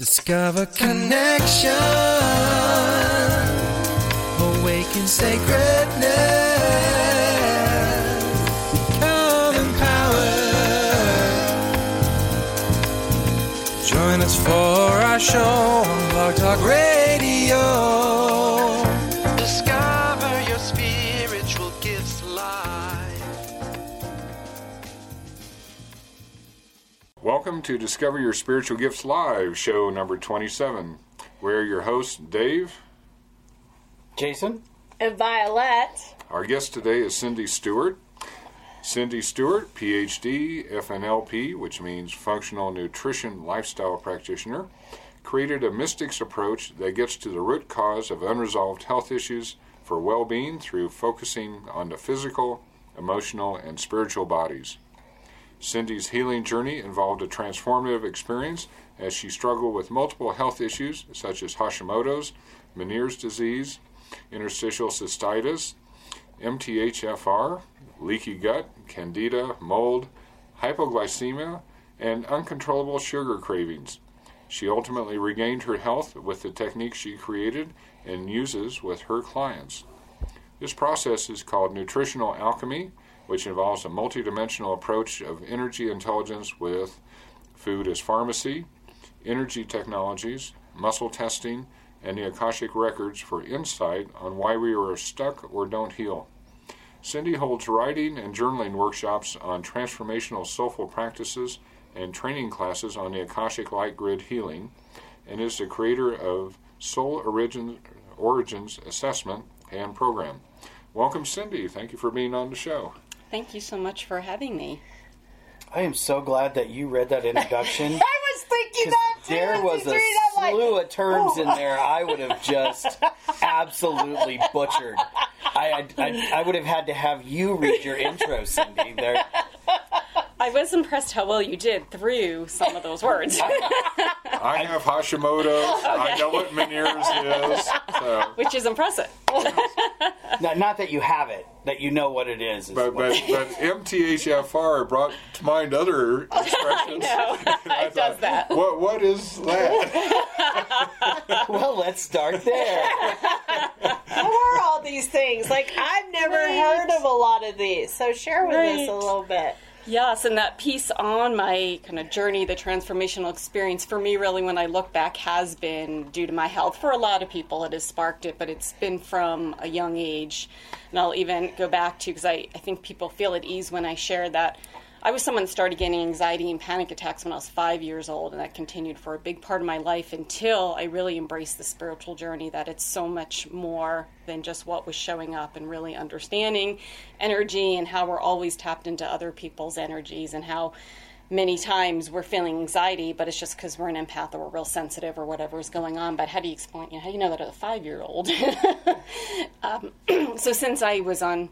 Discover connection. Awaken sacredness. Become empowered. Join us for our show on Blog Talk Radio. Welcome to Discover Your Spiritual Gifts Live, show number 27. We're your hosts, Dave. Jason? And Vialet. Our guest today is Cyndi Stewart. Cyndi Stewart, PhD, FNLP, which means Functional Nutrition Lifestyle Practitioner, created a mystics approach that gets to the root cause of unresolved health issues for well being through focusing on the physical, emotional, and spiritual bodies. Cyndi's healing journey involved a transformative experience as she struggled with multiple health issues such as Hashimoto's, Meniere's disease, interstitial cystitis, MTHFR, leaky gut, candida, mold, hypoglycemia, and uncontrollable sugar cravings. She ultimately regained her health with the techniques she created and uses with her clients. This process is called nutritional alchemy, which involves a multidimensional approach of energy intelligence with food as pharmacy, energy technologies, muscle testing, and the Akashic records for insight on why we are stuck or don't heal. Cyndi holds writing and journaling workshops on transformational soulful practices and training classes on the Akashic Light Grid Healing, and is the creator of Soul Origin, Origins Assessment and Program. Welcome, Cyndi. Thank you for being on the show. Thank you so much for having me. I am so glad that you read that introduction. I was thinking that too. there was a read I'm like, slew of terms "Oh." in there I would have just absolutely butchered. I, I, I, I would have had to have you read your intro, Cyndi. There, I was impressed how well you did through some of those words. I have Hashimoto's. I know what Meniere's is. So. Which is impressive. Not, not that you have it, that you know what it is. is But, but, but MTHFR brought to mind other expressions. I know. I It does that. What, what is that? well, let's start there. What are all these things? Like I've never heard of a lot of these. So share with us a little bit. Yes, and that piece on my kind of journey, the transformational experience for me, really, when I look back, has been due to my health. For a lot of people, it has sparked it, but it's been from a young age. And I'll even go back to because I, I think people feel at ease when I share that I was someone that started getting anxiety and panic attacks when I was five years old, and that continued for a big part of my life until I really embraced the spiritual journey. That it's so much more than just what was showing up, and really understanding energy and how we're always tapped into other people's energies, and how many times we're feeling anxiety, but it's just because we're an empath or we're real sensitive or whatever is going on. But how do you explain? You know, how do you know that as a five year old? um, so since I was on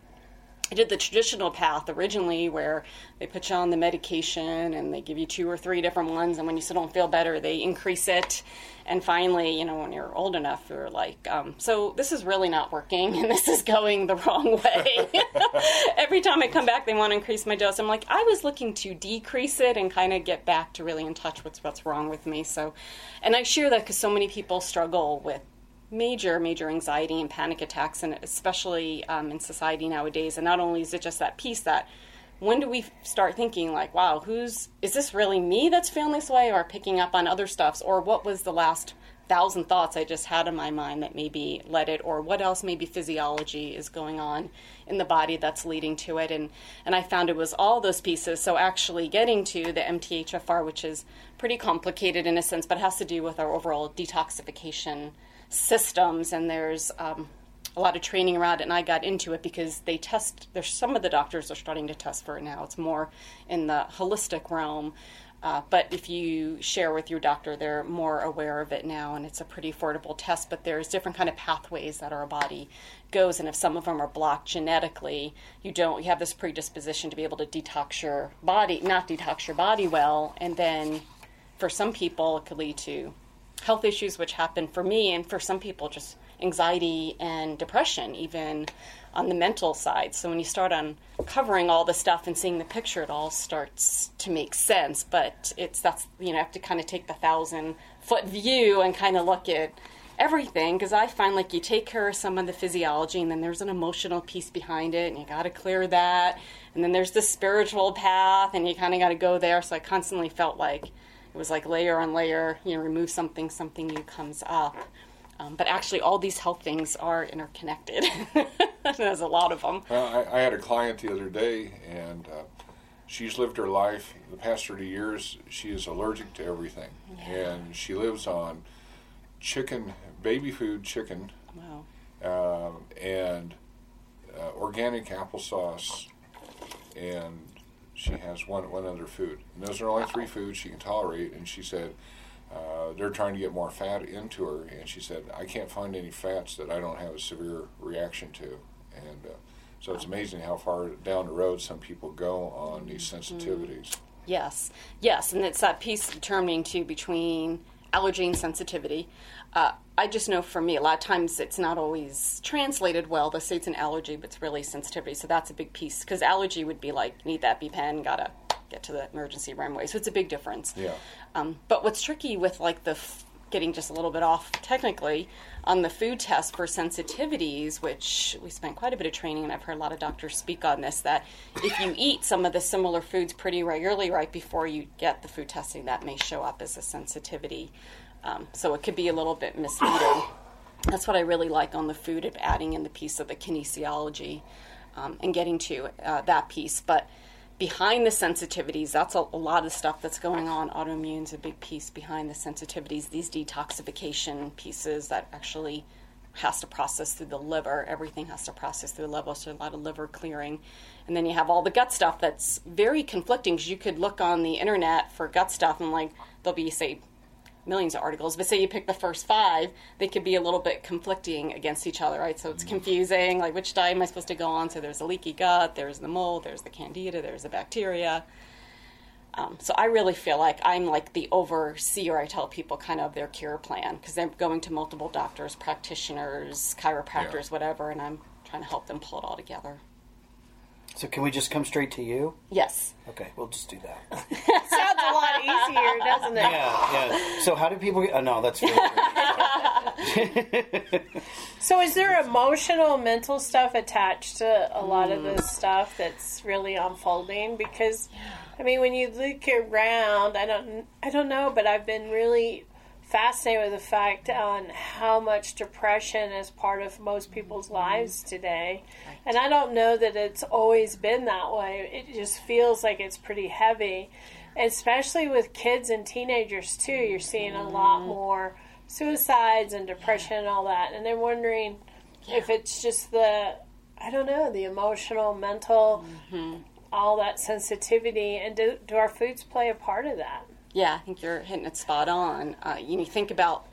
I did the traditional path originally where they put you on the medication and they give you two or three different ones and when you still don't feel better they increase it. And finally you know when you're old enough you're like um, so this is really not working and this is going the wrong way. Every time i come back they want to increase my dose. I'm like i was looking to decrease it and kind of get back to really in touch with what's wrong with me. So and i share that because so many people struggle with major, major anxiety and panic attacks, and especially um, in society nowadays. And not only is it just that piece that when do we start thinking like, wow, who's is this really me that's feeling this way, or picking up on other stuffs, or what was the last thousand thoughts I just had in my mind that maybe led it, or what else maybe physiology is going on in the body that's leading to it, and and I found it was all those pieces. So actually getting to the MTHFR, which is pretty complicated in a sense, but has to do with our overall detoxification systems, and there's um, a lot of training around it. And I got into it because they test. There's some of the doctors are starting to test for it now. It's more in the holistic realm. Uh, but if you share with your doctor, they're more aware of it now, and it's a pretty affordable test. But there's different kind of pathways that our body goes, and if some of them are blocked genetically, you don't. You have this predisposition to be able to detox your body, not detox your body well, and then for some people, it could lead to health issues, which happen for me, and for some people, just anxiety and depression, even on the mental side. So when you start on covering all the stuff and seeing the picture, it all starts to make sense. But it's that's you know, have to kind of take the thousand foot view and kind of look at everything because I find like you take care of some of the physiology and then there's an emotional piece behind it and you got to clear that and then there's the spiritual path and you kind of got to go there so I constantly felt like it was like layer on layer you know remove something something new comes up. Um, but actually all these health things are interconnected. There's a lot of them Well, I, I had a client the other day, and uh, she's lived her life the past 30 years. She is allergic to everything, and she lives on chicken, baby food chicken, wow. um, and uh, organic applesauce, and she has one one other food. And those are only three foods she can tolerate. And she said uh, they're trying to get more fat into her, and she said I can't find any fats that I don't have a severe reaction to. And uh, so it's amazing how far down the road some people go on these sensitivities. Yes, yes, and it's that piece determining too between allergy and sensitivity. Uh, I just know for me, a lot of times it's not always translated well. They say it's an allergy, but it's really sensitivity. So that's a big piece because allergy would be like need that EpiPen, gotta get to the emergency room way. So it's a big difference. Yeah. Um, but what's tricky with like the f- getting just a little bit off technically on the food test for sensitivities, which we spent quite a bit of training, and I've heard a lot of doctors speak on this. That if you eat some of the similar foods pretty regularly right before you get the food testing, that may show up as a sensitivity. Um, so it could be a little bit misleading. That's what I really like on the food of adding in the piece of the kinesiology um, and getting to uh, that piece. But behind the sensitivities, that's a, a lot of stuff that's going on. Autoimmune's a big piece behind the sensitivities. These detoxification pieces that actually has to process through the liver. Everything has to process through the liver, so a lot of liver clearing. And then you have all the gut stuff that's very conflicting because you could look on the internet for gut stuff and like there'll be say millions of articles, but say you pick the first five, they could be a little bit conflicting against each other, right? So it's confusing, like which diet am I supposed to go on? So there's a leaky gut, there's the mold, there's the candida, there's the bacteria. Um, so I really feel like I'm like the overseer. I tell people kind of their cure plan because they're going to multiple doctors, practitioners, chiropractors, Yeah. whatever, and I'm trying to help them pull it all together. So can we just come straight to you? Yes. Okay, we'll just do that. Sounds a lot easier, doesn't it? yeah, yeah. So how do people? Get, oh, no, that's. So, is there emotional, mental stuff attached to a lot of this stuff that's really unfolding? Because, I mean, when you look around, I don't, I don't know, but I've been really fascinated with the fact on how much depression is part of most people's mm-hmm. lives today, and I don't know that it's always been that way. It just feels like it's pretty heavy, especially with kids and teenagers too. You're seeing a lot mm-hmm. more suicides and depression and all that, and I'm wondering if it's just the I don't know the emotional, mental, mm-hmm. all that sensitivity, and do, do our foods play a part of that? Yeah, I think you're hitting it spot on. Uh, you think about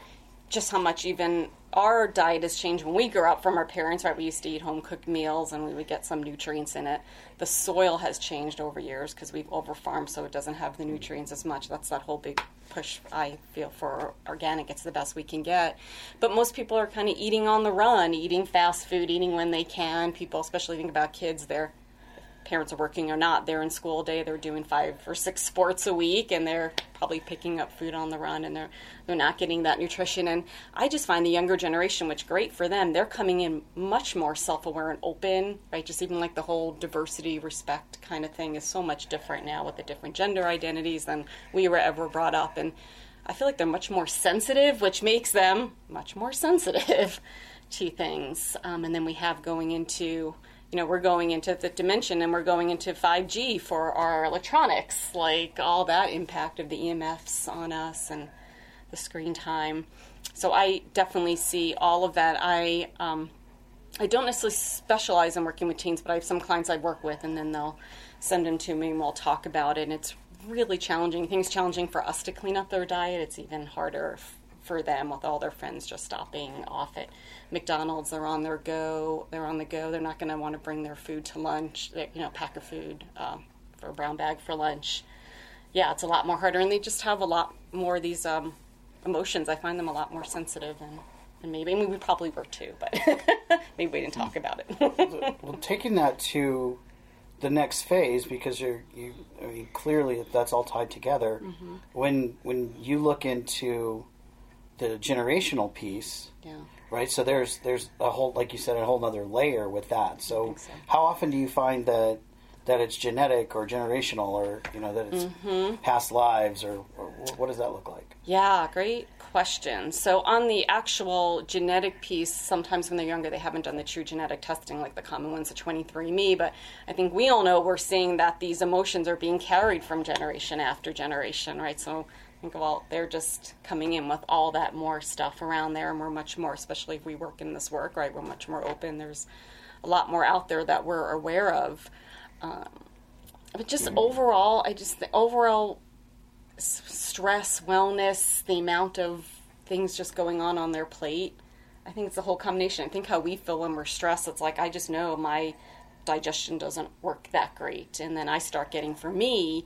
just how much even our diet has changed when we grew up from our parents, right? We used to eat home cooked meals and we would get some nutrients in it. The soil has changed over years because we've overfarmed so it doesn't have the nutrients as much. That's that whole big push I feel for organic. It's the best we can get. But most people are kind of eating on the run, eating fast food, eating when they can. People, especially think about kids, they're parents are working or not, they're in school day, they're doing five or six sports a week, and they're probably picking up food on the run, and they're they're not getting that nutrition. And I just find the younger generation, which great for them, they're coming in much more self-aware and open, right? Just even like the whole diversity, respect kind of thing is so much different now with the different gender identities than we were ever brought up, and I feel like they're much more sensitive, which makes them much more sensitive to things. Um, and then we have going into you know, we're going into the dimension and we're going into 5G for our electronics, like all that impact of the EMFs on us and the screen time. So I definitely see all of that. I um, I don't necessarily specialize in working with teens, but I have some clients I work with, and then they'll send them to me and we'll talk about it. And it's really challenging. It's challenging for us to clean up their diet. It's even harder for them with all their friends just stopping off at McDonald's. They're on their go. They're on the go. They're not going to want to bring their food to lunch. They, you know, pack of food um, for a brown bag for lunch. Yeah, it's a lot more harder, and they just have a lot more of these um, emotions. I find them a lot more sensitive and And maybe, I mean, we probably were too, but maybe we didn't talk about it. Well, taking that to the next phase, because you're, you, I mean, clearly that's all tied together. Mm-hmm. When when you look into the generational piece, yeah. right? So there's there's a whole, like you said, a whole other layer with that. So, so. how often do you find that that it's genetic or generational, or you know that it's Mm-hmm. past lives, or, or what does that look like? Yeah, great question. So, on the actual genetic piece, sometimes when they're younger, they haven't done the true genetic testing, like the common ones, the 23andMe. But I think we all know we're seeing that these emotions are being carried from generation after generation, right? So, think well, they're just coming in with all that more stuff around there, and we're much more, especially if we work in this work, right? We're much more open. There's a lot more out there that we're aware of. Um, but just overall, I just the overall s- stress, wellness, the amount of things just going on on their plate. I think it's the whole combination. I think how we feel when we're stressed, it's like I just know my digestion doesn't work that great. And then I start getting, for me,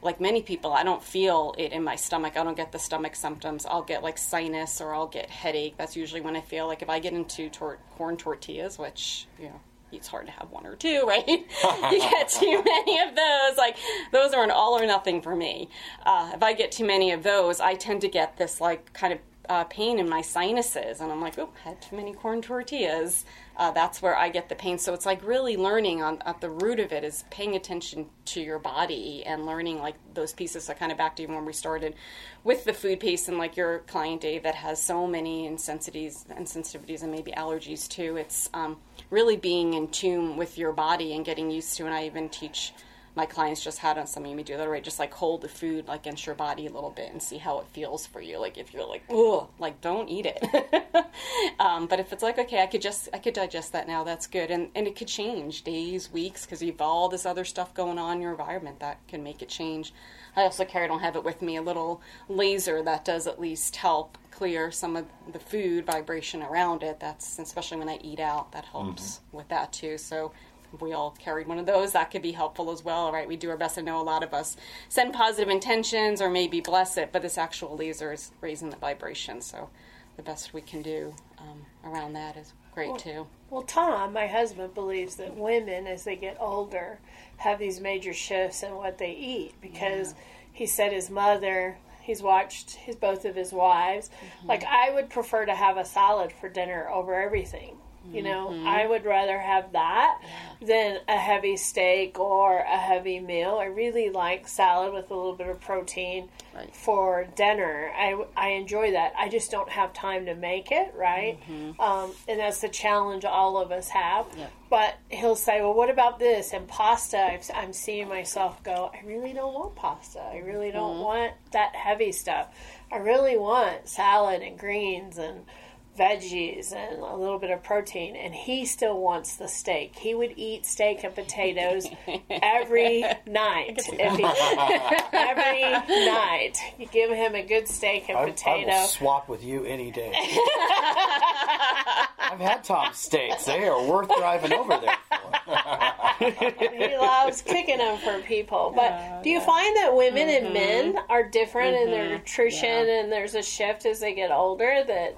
like many people, I don't feel it in my stomach. I don't get the stomach symptoms. I'll get like sinus or I'll get headache. That's usually when I feel like if I get into tor- corn tortillas, which, you know, it's hard to have one or two, right? you get too many of those. Like, those are an all or nothing for me. Uh, if I get too many of those, I tend to get this, like, kind of uh, pain in my sinuses. And I'm like, oh, I had too many corn tortillas. Uh, that's where I get the pain. So it's like really learning on at the root of it is paying attention to your body and learning like those pieces. So kind of back to when we started with the food piece and like your client Dave that has so many insensitivities and sensitivities and maybe allergies too. It's um, really being in tune with your body and getting used to. And I even teach my clients just how to something me do that right? Just like hold the food like against your body a little bit and see how it feels for you. Like if you're like oh like don't eat it. Um, but if it's like okay i could just i could digest that now that's good. And and it could change days weeks because you've all this other stuff going on in your environment that can make it change. I also carry i don't have it with me a little laser that does at least help clear some of the food vibration around it. That's especially when i eat out that helps with that too. So we all carried one of those, that could be helpful as well, right? We do our best. I know a lot of us send positive intentions or maybe bless it, but this actual laser is raising the vibration. So the best we can do um, around that is great too. Well, Tom, my husband, believes that women, as they get older, have these major shifts in what they eat because he said his mother. He's watched his both of his wives. Like I would prefer to have a salad for dinner over everything. You know, mm-hmm. I would rather have that than a heavy steak or a heavy meal. I really like salad with a little bit of protein Right. for dinner. I, I enjoy that. I just don't have time to make it, right? Mm-hmm. Um, and that's the challenge all of us have. Yep. But he'll say, well, what about this? And pasta, I've, I'm seeing myself go, I really don't want pasta. I really don't mm-hmm. want that heavy stuff. I really want salad and greens and veggies and a little bit of protein and he still wants the steak. He would eat steak and potatoes every night if he, every night. You give him a good steak and I, I will swap with you any day. I've had Tom's steaks; they are worth driving over there for. he loves cooking them for people. But oh, do you find that women and mm-hmm. men are different in their mm-hmm. nutrition and there's a shift as they get older that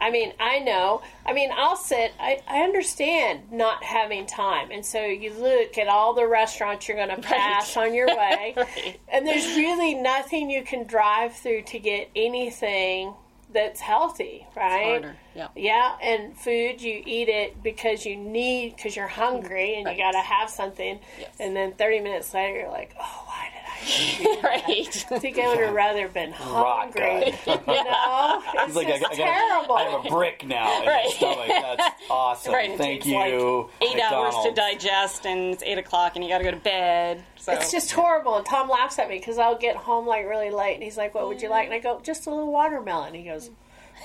I mean, I know. I mean, I'll sit. I, I understand not having time, and so you look at all the restaurants you're going to pass on your way, and there's really nothing you can drive through to get anything that's healthy, right? yeah. Yeah, and food you eat it because you need because you're hungry and Right. you got to have something, Yes. and then 30 minutes later you're like, oh, why? right. I think I would have rather been Rock hungry. You know, it's like, I, just I, terrible. gotta, I have a brick now in my Right. stomach. That's awesome. Right, it Thank takes you. like eight hours to digest, and it's eight o'clock, and you got to go to bed. So It's just horrible. And Tom laughs at me because I'll get home like really late, and he's like, "What would you like?" And I go, "Just a little watermelon." He goes,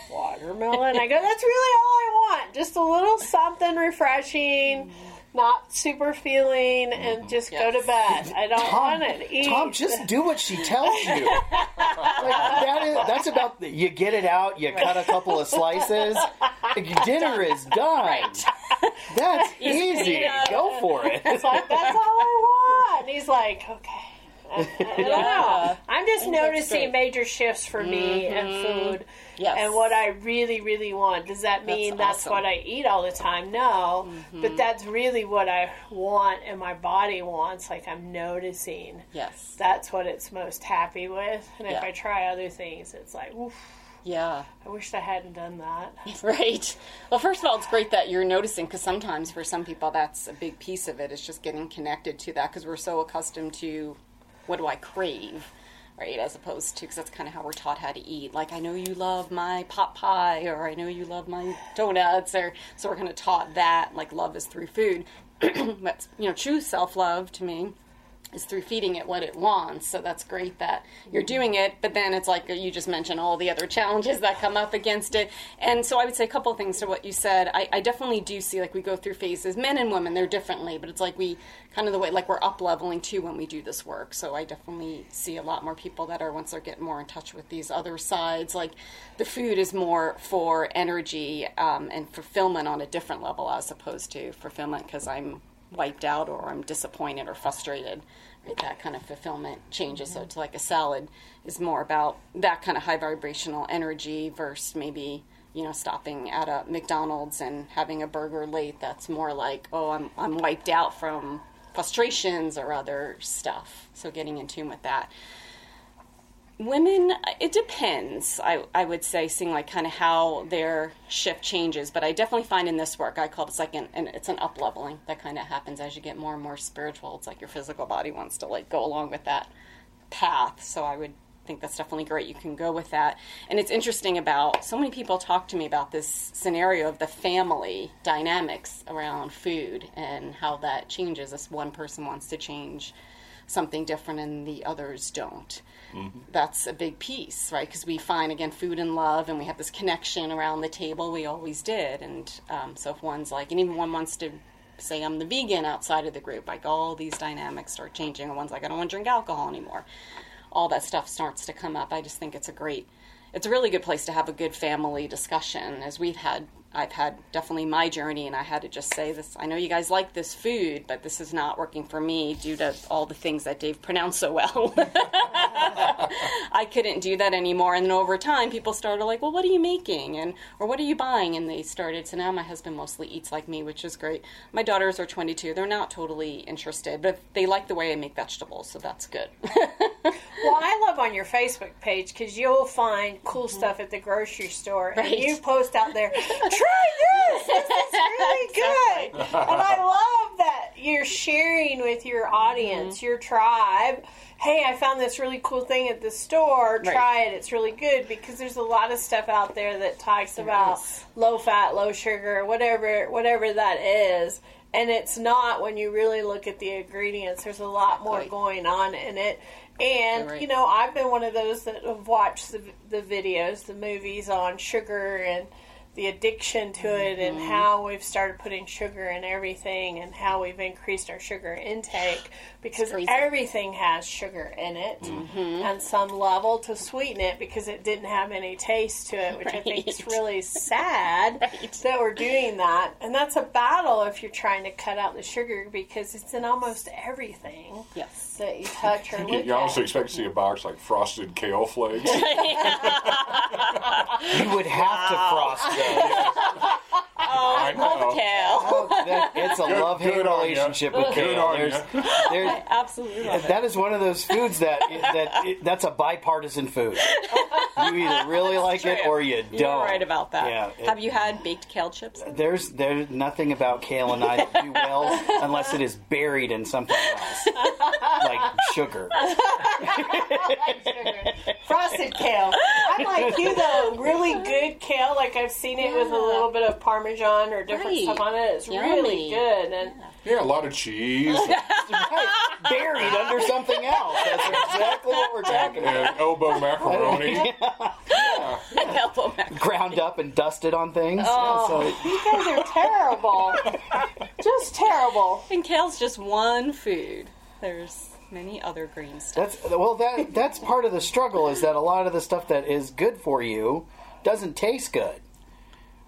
"Watermelon?" I go, "That's really all I want. Just a little something refreshing, not super feeling, and mm-hmm. just go to bed. I don't Tom, want to eat." Tom, just do what she tells you. like, that is, that's about the, you get it out, you cut a couple of slices, dinner is done. That's easy. Go for it. It's like that's all I want. And he's like, "Okay." I don't know. I'm just noticing major shifts for me and mm-hmm. food Yes. and what I really, really want. Does that mean that's, awesome. what I eat all the time? No. But mm-hmm. that's really what I want and my body wants. Like I'm noticing. Yes. That's what it's most happy with. And if I try other things, it's like, oof, Yeah. I wish I hadn't done that. Right. Well, first of all, it's great that you're noticing because sometimes for some people that's a big piece of it. It's just getting connected to that because we're so accustomed to what do I crave, right? As opposed to because that's kind of how we're taught how to eat. Like I know you love my pot pie, or I know you love my donuts, or so we're kind of taught that like love is through food. That's you know true self love to me is through feeding it what it wants. So that's great that you're doing it. But then it's like you just mentioned all the other challenges that come up against it. And so I would say a couple things to what you said. I, I definitely do see like we go through phases, men and women, they're differently, but it's like we kind of the way like we're up leveling too when we do this work. So I definitely see a lot more people that are once they're getting more in touch with these other sides. Like the food is more for energy um, and fulfillment on a different level as opposed to fulfillment because I'm wiped out or I'm disappointed or frustrated. Right? That kind of fulfillment changes. So it's like a salad is more about that kind of high vibrational energy versus maybe you know stopping at a McDonald's and having a burger late. That's more like oh I'm I'm wiped out from frustrations or other stuff. So getting in tune with that women it depends. I, I would say seeing like kind of how their shift changes but i definitely find in this work i call it like an, an it's an up leveling that kind of happens as you get more and more spiritual. It's like your physical body wants to like go along with that path. So i would think that's definitely great. You can go with that. And it's interesting about so many people talk to me about this scenario of the family dynamics around food and how that changes. As one person wants to change something different and the others don't that's a big piece, right? Because we find again food and love, and we have this connection around the table. We always did, and um, so if one's like, and even one wants to say I'm the vegan outside of the group, like all these dynamics start changing. And one's like, I don't want to drink alcohol anymore. All that stuff starts to come up. I just think it's a great, it's a really good place to have a good family discussion. As we've had, I've had definitely my journey, and I had to just say this. I know you guys like this food, but this is not working for me due to all the things that Dave pronounced so well. I couldn't do that anymore. And then over time, people started like, well, what are you making? And, or what are you buying? And they started, so now my husband mostly eats like me, which is great. My daughters are 22. They're not totally interested, but they like the way I make vegetables, so that's good. Well, I love on your Facebook page because you'll find cool mm-hmm. stuff at the grocery store, and you post out there, "Try this. This is really good." And I love that you're sharing with your audience, Mm-hmm. your tribe. Hey, I found this really cool thing at the store. Right. Try it. It's really good because there's a lot of stuff out there that talks about is. low fat, low sugar, whatever, whatever that is. And it's not when you really look at the ingredients. There's a lot more Exactly. going on in it. And right. you know, I've been one of those that have watched the, the videos, the movies on sugar and the addiction to it, and Mm-hmm. how we've started putting sugar in everything, and how we've increased our sugar intake because. Mm-hmm. everything has sugar in it on some level to sweeten it because it didn't have any taste to it, which I think is really sad Right. that we're doing that. And that's a battle if you're trying to cut out the sugar because it's in almost everything yes. That you touch or look you also at. expect to see a box like frosted kale flakes. You would have to frost those. Oh, I know. Kale. Oh, that- it's a Good- love hate good on ya. relationship with Good kale. on There's, ya. there's, Absolutely love it. that is one of those foods that that that's a bipartisan food. You either really like it or you don't. You're right about that. Yeah, it- Have you had baked kale chips? There's there's nothing about kale and I that do well unless it is buried in something else, like sugar. Frosted kale. I'm like you though, really good kale. Like I've seen it with a little bit of parmesan or different Right. stuff on it. It's Yummy. really good. And Yeah, a lot of cheese Right, buried under something else. That's exactly what we're talking about. and elbow macaroni. Yeah, Elbow mac. Ground up and dusted on things. Oh. Yeah, so you guys are terrible. Just terrible. And kale's just one food. There's many other green stuff. That's well that that's part of the struggle is that a lot of the stuff that is good for you doesn't taste good.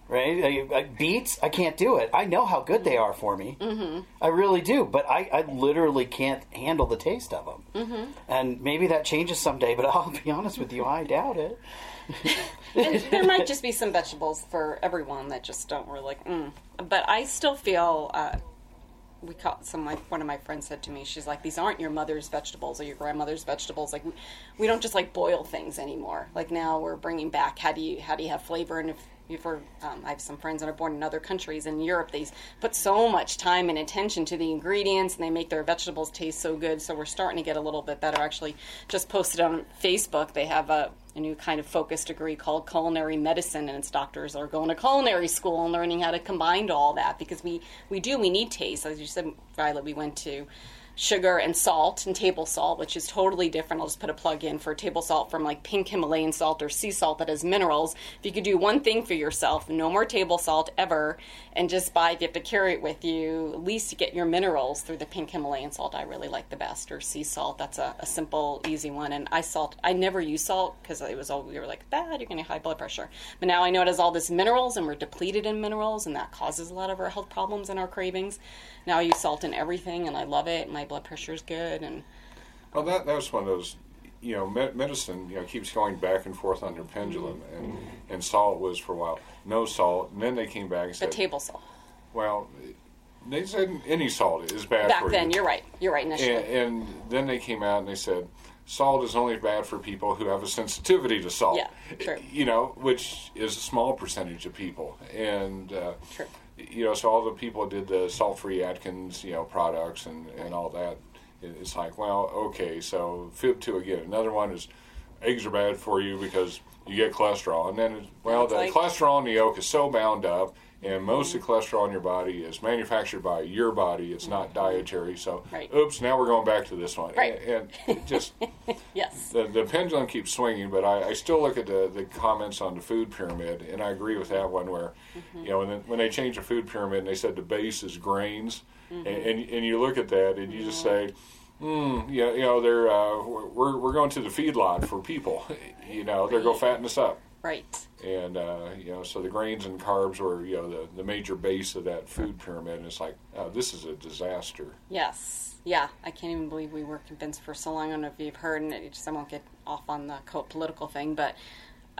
right? Like, like beets, I can't do it. I know how good they are for me. Mm-hmm. I really do, but I, I literally can't handle the taste of them. Mm-hmm. And maybe that changes someday, but I'll be honest with you, I doubt it. And there might just be some vegetables for everyone that just don't really like. Mm. But I still feel. Uh, we caught some my one of my friends said to me she's like these aren't your mother's vegetables or your grandmother's vegetables like we, don't just like boil things anymore like now we're bringing back how do you how do you have flavor and if for um, I have some friends that are born in other countries in Europe. They put so much time and attention to the ingredients, and they make their vegetables taste so good. So we're starting to get a little bit better. Actually, just posted on Facebook. They have a, a new kind of focus degree called culinary medicine, and its doctors are going to culinary school and learning how to combine all that because we we do we need taste. As you said, Vialet, we went to sugar and salt and table salt, which is totally different. I'll just put a plug in for table salt from like pink Himalayan salt or sea salt that has minerals. If you could do one thing for yourself, no more table salt ever, and just buy, if you have to carry it with you, at least get your minerals through the pink Himalayan salt. I really like the best, or sea salt. That's a, a simple, easy one. And I salt, I never use salt because it was all, we were like, bad, you're going to high blood pressure. But now I know it has all this minerals and we're depleted in minerals, and that causes a lot of our health problems and our cravings. Now I use salt in everything, and I love it. My blood pressure is good, and Well, that that was one of those. You know, me- medicine you know keeps going back and forth on their pendulum, and and salt was for a while no salt, and then they came back and the said, table salt. well, they said any salt is bad Back for then, you. you're right. You're right initially. And, and then they came out and they said salt is only bad for people who have a sensitivity to salt. Yeah, true. You know, which is a small percentage of people, and uh, True. You know, so all the people did the salt-free Atkins, you know, products and and all that. It's like, well, okay, so fib two again. Another one is eggs are bad for you because you get cholesterol, and then well, It's the like- cholesterol in the yolk is so bound up. And most of the cholesterol in your body is manufactured by your body. It's not dietary. So, Right. oops, now we're going back to this one. Right. And, and just yes. the, the pendulum keeps swinging, but I, I still look at the, the comments on the food pyramid, and I agree with that one where, you know, when, when they changed the food pyramid and they said the base is grains, and, and, and you look at that and you just say, hmm, you know, you know they're, uh, we're, we're going to the feedlot for people. You know, they're going to fatten us up. Right. And, uh, you know, so the grains and carbs were, you know, the, the major base of that food pyramid. And it's like, oh, this is a disaster. Yes. Yeah. I can't even believe we were convinced for so long. I don't know if you've heard, and it just, I won't get off on the political thing, but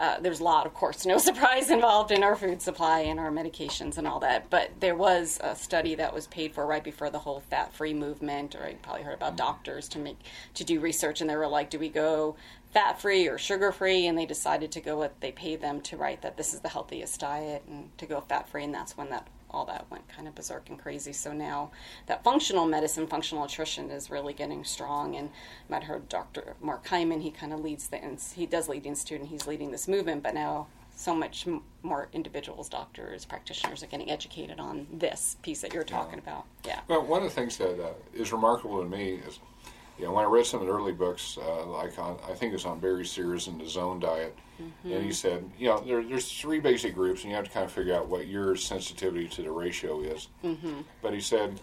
uh, there's a lot, of course, no surprise involved in our food supply and our medications and all that. But there was a study that was paid for right before the whole fat-free movement, or you probably heard about doctors to make to do research, and they were like, "Do we go fat-free or sugar-free?" And they decided to go with they paid them to write that this is the healthiest diet and to go fat-free, and that's when that all that went kind of berserk and crazy. So now that functional medicine, functional nutrition is really getting strong. And I have heard Dr. Mark Hyman, he kind of leads the, he does lead the institute and he's leading this movement, but now so much more individuals, doctors, practitioners are getting educated on this piece that you're talking about. Yeah. Well, one of the things that uh, is remarkable to me is, you know, when I read some of the early books, uh, like on, I think it was on Barry Sears and the Zone Diet, and he said, you know, there, there's three basic groups, and you have to kind of figure out what your sensitivity to the ratio is. Mm-hmm. But he said,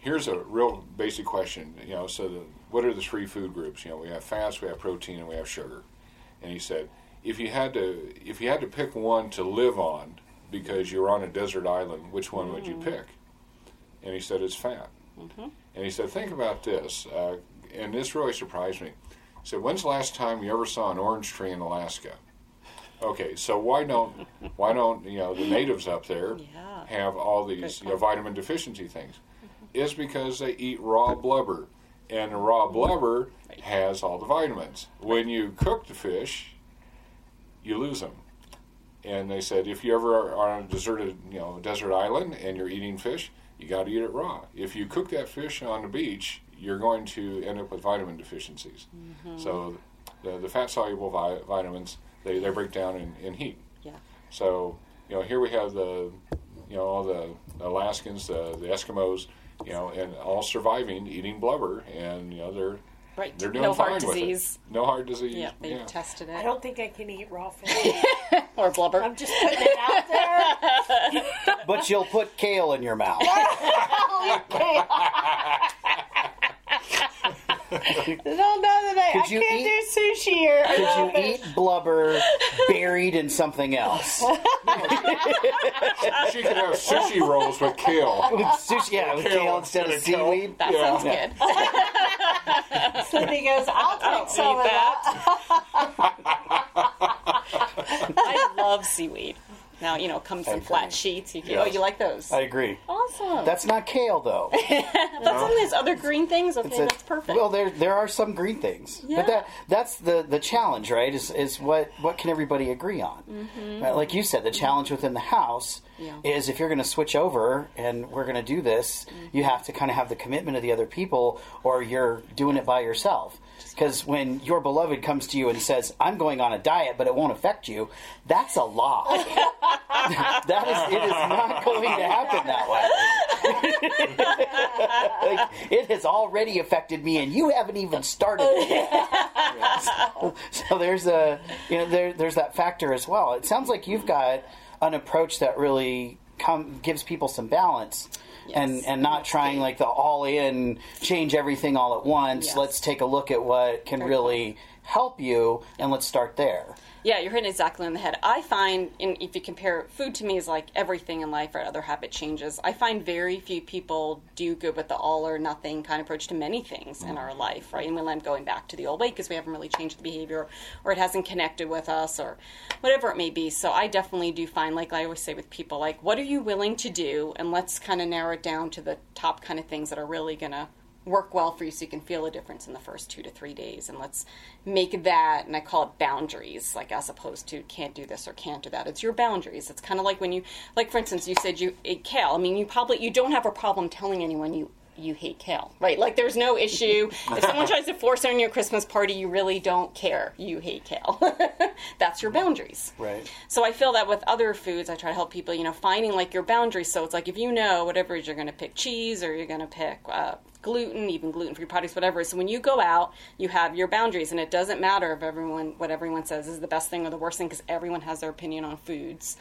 here's a real basic question, you know, so the, what are the three food groups? You know, we have fats, we have protein, and we have sugar. And he said, if you had to, if you had to pick one to live on because you're on a desert island, which one would you pick? And he said, it's fat. And he said, think about this. Uh, and this really surprised me. Said, when's the last time you ever saw an orange tree in Alaska? Okay, so why don't why don't you know the natives up there Yeah. have all these you know, vitamin deficiency things? Is because they eat raw blubber, and the raw mm-hmm. blubber has all the vitamins. When you cook the fish, you lose them. And they said if you ever are on a deserted you know desert island and you're eating fish, you got to eat it raw. If you cook that fish on the beach, you're going to end up with vitamin deficiencies. Mm-hmm. So the, the fat soluble vi- vitamins they, they break down in, in heat. Yeah. So you know here we have the you know all the Alaskans, the, the Eskimos, you know, and all surviving eating blubber, and you know they're Right. they're doing no fine heart with disease. it. No heart disease. Yeah, they yeah. tested it. I don't think I can eat raw fish. Or blubber. I'm just putting it out there. But you'll put kale in your mouth. don't know that I, I Could you can't eat- do sushi or, or Could you fish. eat blubber buried in something else? She could have sushi rolls with kale. With sushi, yeah, with Kale kale instead of instead of kale. seaweed. That Yeah. sounds Yeah. good. Cyndi goes, I'll take some of eat that. I love seaweed. Now you know it comes in agree. flat sheets. You can, oh, Yes. Oh, you like those? I agree. Awesome. That's not kale, though. that's some of these other green things. Okay, a- that's perfect. Well, there there are some green things, Yeah. but that that's the the challenge, right? Is is what what can everybody agree on? Right, Like you said, the challenge within the house Yeah. is if you're going to switch over and we're going to do this, mm-hmm. you have to kind of have the commitment of the other people, or you're doing it by yourself. Because when your beloved comes to you and says, "I'm going on a diet, but it won't affect you," that's a lie. that is, it is not going to happen that way. like, it has already affected me, and you haven't even started. it yet. so, so there's a, you know, there, there's that factor as well. It sounds like you've got an approach that really come gives people some balance. And, Yes. and not trying like the all in change everything all at once. Yes. Let's take a look at what can really help you, and let's start there. Yeah, you're hitting exactly on the head. I find, in, if you compare food to me is like everything in life or other habit changes. I find very few people do good with the all or nothing kind of approach to many things in our life, right? And I'm going back to the old way because we haven't really changed the behavior or it hasn't connected with us or whatever it may be. So I definitely do find, like I always say with people, like, what are you willing to do? And let's kind of narrow it down to the top kind of things that are really going to work well for you so you can feel a difference in the first two to three days. And let's make that and i call it boundaries like as opposed to can't do this or can't do that. It's your boundaries. It's kind of like when you like for instance you said you ate kale. I mean you probably you don't have a problem telling anyone you you hate kale right? Like there's no issue. If someone tries to force it on your christmas party you really don't care. You hate kale. That's your boundaries. Right. so I feel that with other foods, I try to help people, you know, finding like your boundaries. So it's like if you know whatever it is you're going to pick cheese or you're going to pick uh, gluten, even gluten-free products, whatever. So when you go out, you have your boundaries, and it doesn't matter if everyone what everyone says is the best thing or the worst thing because everyone has their opinion on foods.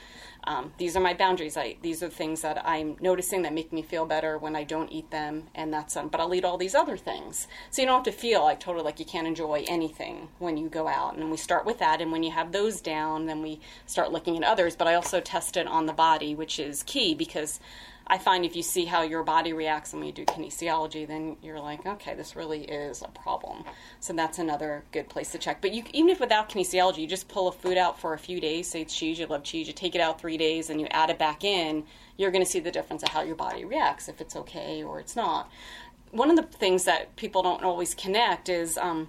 Um, these are my boundaries. I, these are things that I'm noticing that make me feel better when I don't eat them, and that's um, but I'll eat all these other things. So you don't have to feel like totally like you can't enjoy anything when you go out. And we start with that, and when you have those down, then we start looking at others. But I also test it on the body, which is key because I find if you see how your body reacts when you do kinesiology, then you're like, okay, this really is a problem. So that's another good place to check. But you, even if without kinesiology, you just pull a food out for a few days, say cheese, you love cheese, you take it out three days and you add it back in, you're going to see the difference of how your body reacts, if it's okay or it's not. One of the things that people don't always connect is um,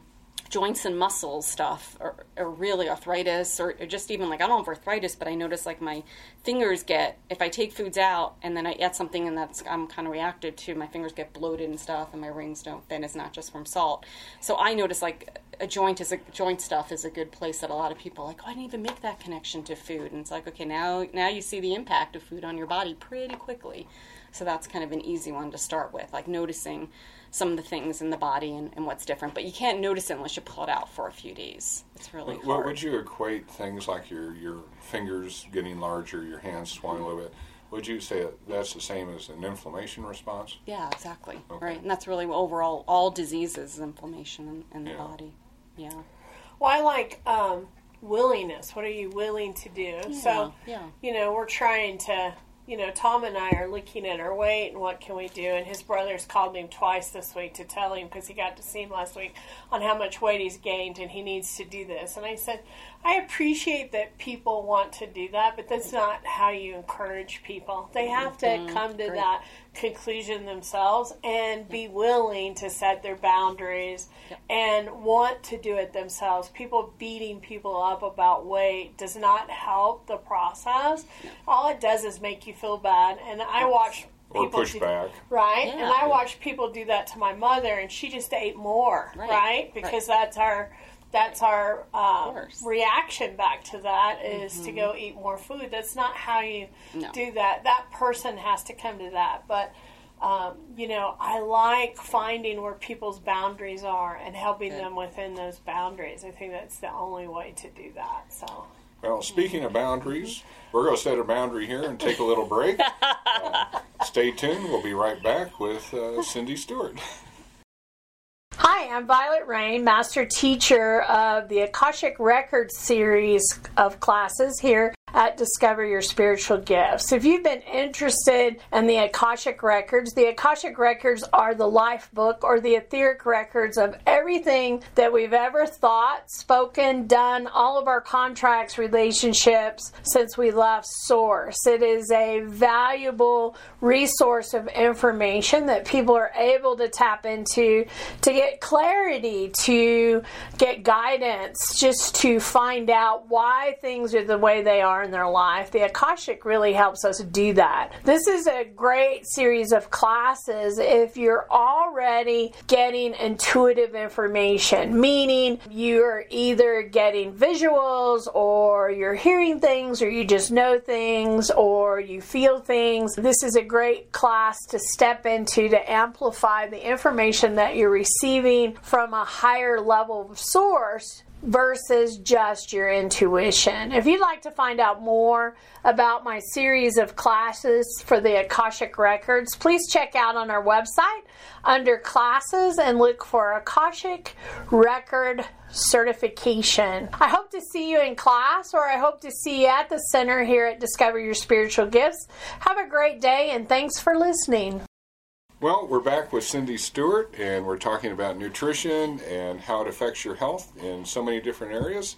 joints and muscles stuff or, or really arthritis or, or just even like I don't have arthritis but I notice like my fingers get if I take foods out and then I add something and that's I'm kind of reacted to my fingers get bloated and stuff and my rings don't then it's not just from salt. So I notice like a joint is a joint stuff is a good place that a lot of people like oh, I didn't even make that connection to food. And it's like okay now now you see the impact of food on your body pretty quickly. So that's kind of an easy one to start with like noticing some of the things in the body and, and what's different. But you can't notice it unless you pull it out for a few days. It's really What hard. would you equate things like your your fingers getting larger, your hands swelling a little bit? Would you say that's the same as an inflammation response? yeah, exactly. Okay. Right, and that's really overall all diseases inflammation in, in the Yeah. body. Yeah. Well, I like um, willingness. What are you willing to do? so, yeah. you know, we're trying to, you know, Tom and I are looking at our weight and what can we do. And his brothers called him twice this week to tell him because he got to see him last week on how much weight he's gained and he needs to do this. And I said, I appreciate that people want to do that, but that's not how you encourage people. They have to mm-hmm. come to Great. that conclusion themselves and be willing to set their boundaries and want to do it themselves. People beating people up about weight does not help the process. All it does is make you feel bad. And I watch Or people push do- back? Right? And Yeah. I watch people do that to my mother and she just ate more, right? Right. Because that's our that's our uh, course. reaction back to that is to go eat more food. That's not how you No. do that. That person has to come to that. But um, you know, I like finding where people's boundaries are and helping Good. them within those boundaries. I think that's the only way to do that. So. Well, speaking of boundaries, we're going to set a boundary here and take a little break. Uh, stay tuned. We'll be right back with uh, Cyndi Stewart. Hi, I'm Vialet Rain, Master Teacher of the Akashic Records series of classes here at Discover Your Spiritual Gifts. If you've been interested in the Akashic Records, the Akashic Records are the life book or the etheric records of everything that we've ever thought, spoken, done, all of our contracts, relationships since we left Source. It is a valuable resource of information that people are able to tap into to get clarity, to get guidance, just to find out why things are the way they are in their life. The Akashic really helps us do that. This is a great series of classes if you're already getting intuitive information, meaning you're either getting visuals or you're hearing things or you just know things or you feel things. This is a great class to step into to amplify the information that you're receiving from a higher level source versus just your intuition. If you'd like to find out more about my series of classes for the Akashic Records, please check out on our website under classes and look for Akashic Record certification. I hope to see you in class or I hope to see you at the center here at Discover Your Spiritual Gifts. Have a great day and thanks for listening. Well, we're back with Cyndi Stewart, and we're talking about nutrition and how it affects your health in so many different areas.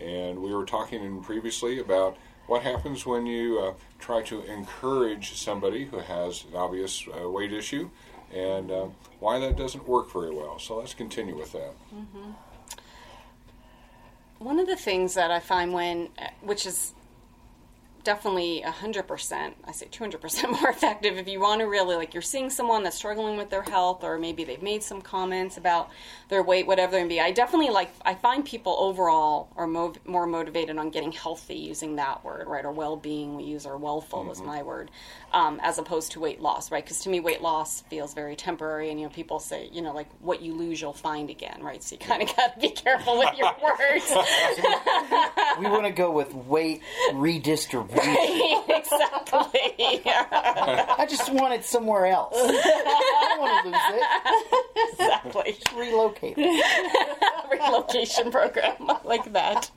And we were talking previously about what happens when you uh, try to encourage somebody who has an obvious uh, weight issue and uh, why that doesn't work very well. So let's continue with that. Mm-hmm. One of the things that I find when, which is definitely 100% i say 200% more effective if you want to really like you're seeing someone that's struggling with their health or maybe they've made some comments about their weight whatever it may be. I definitely like i find people overall are mo- more motivated on getting healthy using that word right or well-being we use or wellful mm-hmm. is my word um, as opposed to weight loss right? Because to me weight loss feels very temporary and you know people say you know like what you lose you'll find again right? So you kind of got to be careful with your words. We want to go with weight redistribution exactly. I just want it somewhere else. I don't want to lose it. Exactly. Just relocate it. Relocation program like that.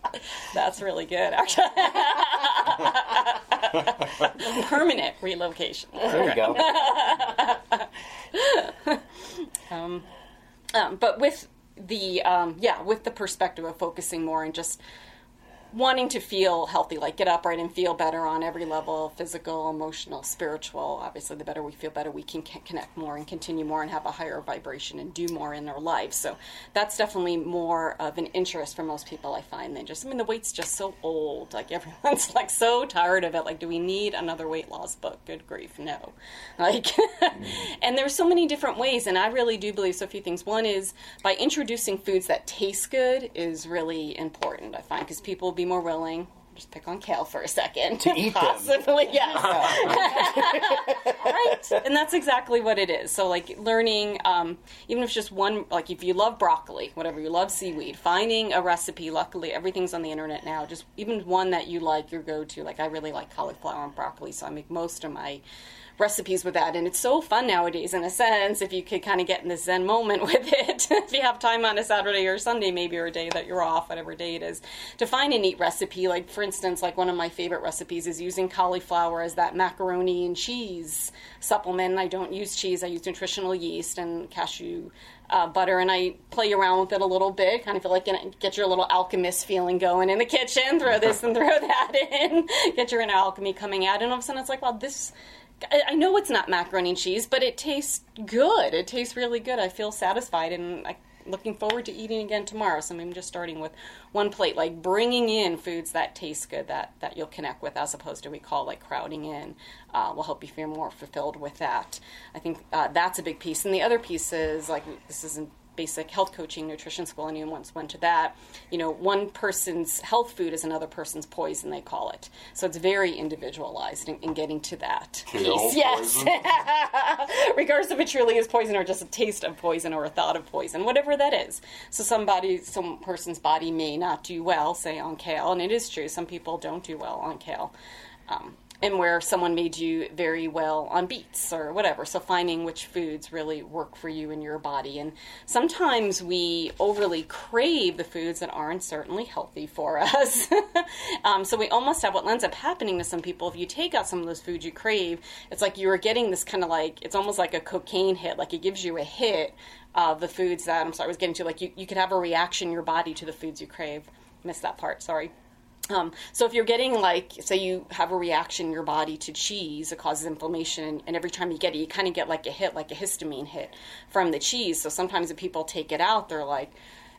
That's really good, actually. Permanent relocation. There you go. Um, um, but with the um, yeah, with the perspective of focusing more and just wanting to feel healthy, like get upright and feel better on every level physical, emotional, spiritual. Obviously, the better we feel, better we can connect more and continue more and have a higher vibration and do more in our lives. So that's definitely more of an interest for most people, I find, than just, I mean, the weight's just so old. Like, everyone's like so tired of it. Like, do we need another weight loss book? Good grief, no. Like, and there's so many different ways, and I really do believe so. Few things. One is by introducing foods that taste good is really important, I find, because people be more willing just pick on kale for a second. To eat Possibly, them. yes. right? And that's exactly what it is. So, like, learning, um, even if it's just one, like, if you love broccoli, whatever, you love seaweed, finding a recipe, luckily, everything's on the internet now, just even one that you like, your go to. Like, I really like cauliflower and broccoli, so I make most of my recipes with that. And it's so fun nowadays, in a sense, if you could kind of get in the Zen moment with it. if you have time on a Saturday or Sunday, maybe, or a day that you're off, whatever day it is, to find a neat recipe. Like, for instance, like one of my favorite recipes is using cauliflower as that macaroni and cheese supplement. I don't use cheese, I use nutritional yeast and cashew uh, butter and I play around with it a little bit. Kind of feel like get your little alchemist feeling going in the kitchen. Throw this and throw that in. Get your inner alchemy coming out, and all of a sudden it's like, wow, this I know it's not macaroni and cheese, but it tastes good. It tastes really good. I feel satisfied, and I'm looking forward to eating again tomorrow. So I'm just starting with one plate, like bringing in foods that taste good, that that you'll connect with, as opposed to we call like crowding in. Uh, will help you feel more fulfilled with that. I think uh, that's a big piece, and the other piece is like this isn't basic health coaching nutrition school anyone once went to that you know one person's health food is another person's poison they call it. So it's very individualized in, in getting to that piece. Yes. Regardless if it truly is poison or just a taste of poison or a thought of poison whatever that is. So somebody some person's body may not do well say on kale and it is true some people don't do well on kale. Um, and where someone made you very well on beets or whatever. So finding which foods really work for you and your body. And sometimes we overly crave the foods that aren't certainly healthy for us. um, so we almost have what ends up happening to some people if you take out some of those foods you crave, it's like you're getting this kind of like, it's almost like a cocaine hit. Like it gives you a hit of the foods that, I'm sorry, I was getting to, like you, you could have a reaction your body to the foods you crave. Missed that part, sorry. Um, so if you're getting like, say you have a reaction in your body to cheese, it causes inflammation, and every time you get it, you kind of get like a hit, like a histamine hit from the cheese. So sometimes if people take it out, they're like,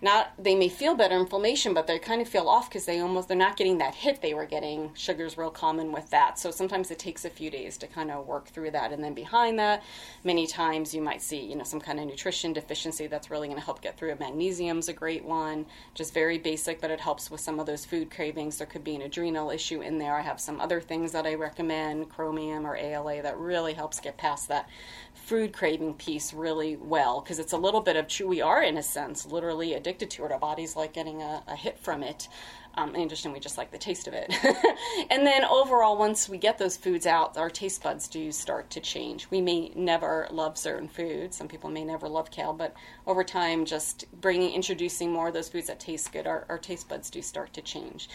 not they may feel better inflammation but they kind of feel off because they almost they're not getting that hit they were getting. Sugar's real common with that. So sometimes it takes a few days to kind of work through that and then behind that. Many times you might see you know some kind of nutrition deficiency that's really going to help get through. It magnesium's a great one just very basic but it helps with some of those food cravings. There could be an adrenal issue in there. I have some other things that i recommend chromium or ala that really helps get past that food craving piece really well because it's a little bit of. We are, in a sense, literally addicted to it. Our body's like getting a, a hit from it. Um, and interesting, we just like the taste of it. and then overall, once we get those foods out, our taste buds do start to change. We may never love certain foods. Some people may never love kale, but over time, just bringing, introducing more of those foods that taste good, our, our taste buds do start to change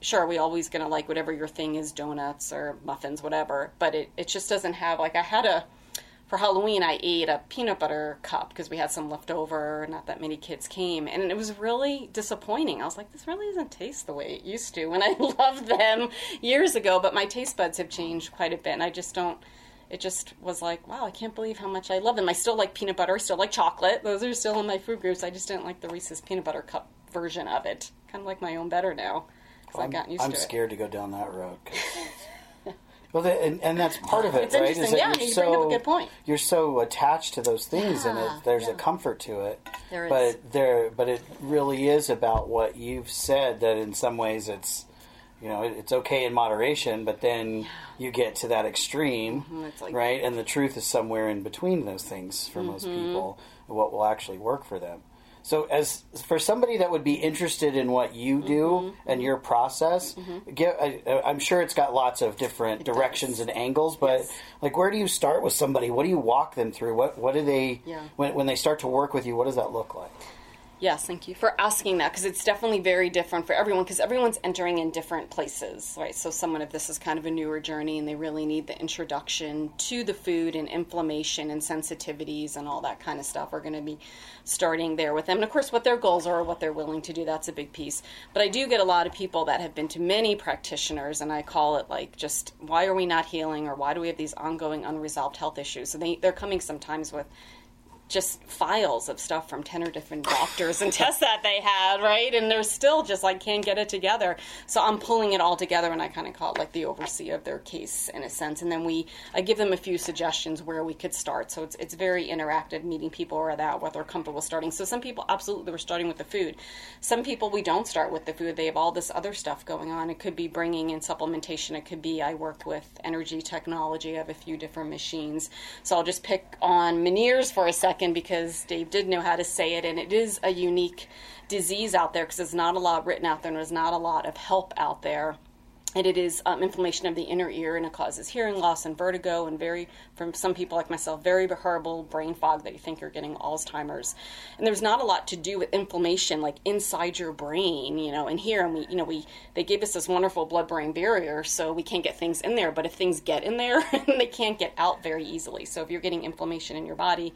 sure we always gonna like whatever your thing is donuts or muffins whatever but it, it just doesn't have like i had a for Halloween, I ate a peanut butter cup because we had some left over. Not that many kids came, and it was really disappointing. I was like, this really doesn't taste the way it used to when I loved them years ago. But my taste buds have changed quite a bit, and I just don't. It just was like, wow, I can't believe how much I love them. I still like peanut butter, I still like chocolate. Those are still in my food groups. I just didn't like the Reese's peanut butter cup version of it. Kind of like my own better now because I've gotten used I'm to it. scared to go down that road. well, the, and, and that's part of it, It's right? interesting. Yeah, you're you bring up a good point. You're so attached to those things, and it, there's yeah. a comfort to it. There is. but there, but it really is about what you've said. That in some ways, it's you know, it's okay in moderation, but then you get to that extreme, Mm-hmm, like- right? And the truth is somewhere in between those things for most Mm-hmm. people, what will actually work for them. So, as for somebody that would be interested in what you do Mm-hmm. and your process, get, I, I'm sure it's got lots of different directions and angles. But Yes. like, where do you start with somebody? What do you walk them through? What What do they Yeah. when when they start to work with you? What does that look like? Yes, thank you for asking that because it's definitely very different for everyone because everyone's entering in different places, right? So, someone if this is kind of a newer journey and they really need the introduction to the food and inflammation and sensitivities and all that kind of stuff, we're going to be starting there with them. And of course, what their goals are, what they're willing to do, that's a big piece. But I do get a lot of people that have been to many practitioners, and I call it like just why are we not healing or why do we have these ongoing unresolved health issues? So, they, they're coming sometimes with just files of stuff from 10 or different doctors and tests that they had, right? And they're still just like can't get it together. So I'm pulling it all together and I kind of call it like the overseer of their case in a sense. And then we, I give them a few suggestions where we could start. So it's, it's very interactive meeting people where that, what they're comfortable starting. So some people absolutely we're starting with the food. Some people we don't start with the food. They have all this other stuff going on. It could be bringing in supplementation. It could be I work with energy technology. I have a few different machines. So I'll just pick on Meniere's for a second because Dave did know how to say it, and it is a unique disease out there because there's not a lot written out there and there's not a lot of help out there. And it is um, inflammation of the inner ear, and it causes hearing loss and vertigo, and very, from some people like myself, very horrible brain fog that you think you're getting Alzheimer's. And there's not a lot to do with inflammation, like inside your brain, you know. And here, and we, you know, we they gave us this wonderful blood-brain barrier, so we can't get things in there. But if things get in there, they can't get out very easily. So if you're getting inflammation in your body,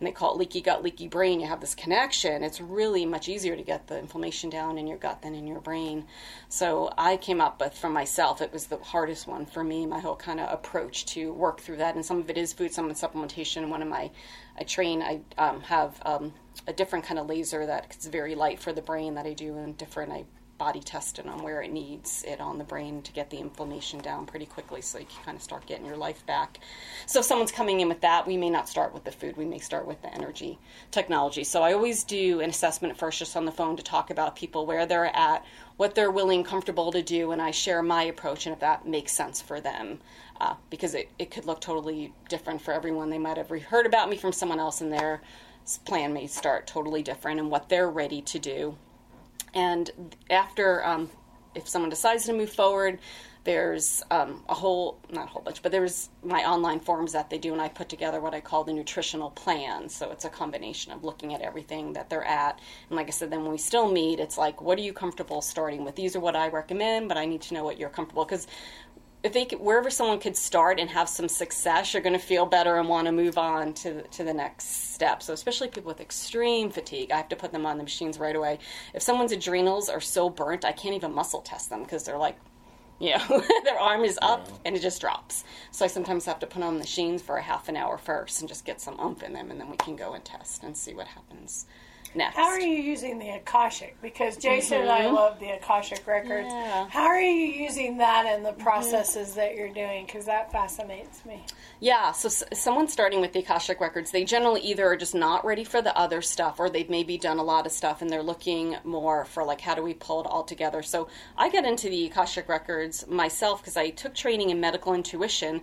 and they call it leaky gut, leaky brain. You have this connection. It's really much easier to get the inflammation down in your gut than in your brain. So I came up with from myself. It was the hardest one for me. My whole kind of approach to work through that, and some of it is food, some of supplementation. One of my, I train. I um, have um, a different kind of laser that is very light for the brain that I do, and different. I body tested on where it needs it on the brain to get the inflammation down pretty quickly so you can kind of start getting your life back. So if someone's coming in with that, we may not start with the food, we may start with the energy technology. So I always do an assessment first just on the phone to talk about people where they're at, what they're willing, comfortable to do, and I share my approach and if that makes sense for them. Uh, because it, it could look totally different for everyone. They might have heard about me from someone else and their plan may start totally different and what they're ready to do and after um, if someone decides to move forward there's um, a whole not a whole bunch but there's my online forms that they do and i put together what i call the nutritional plan. So it's a combination of looking at everything that they're at. And like i said then when we still meet it's like what are you comfortable starting with? These are what i recommend but i need to know what you're comfortable because if they could, wherever someone could start and have some success, you're going to feel better and want to move on to to the next step. So especially people with extreme fatigue, I have to put them on the machines right away. If someone's adrenals are so burnt, I can't even muscle test them because they're like, you know, their arm is up and it just drops. So I sometimes have to put on the machines for a half an hour first and just get some oomph in them, and then we can go and test and see what happens next. How are you using the Akashic? Because Jason and I mm-hmm. love the Akashic records. Yeah. How are you using that in the mm-hmm. processes that you're doing? Because that fascinates me. Yeah, so s- someone starting with the Akashic Records, they generally either are just not ready for the other stuff or they've maybe done a lot of stuff and they're looking more for like how do we pull it all together. So I got into the Akashic Records myself because I took training in medical intuition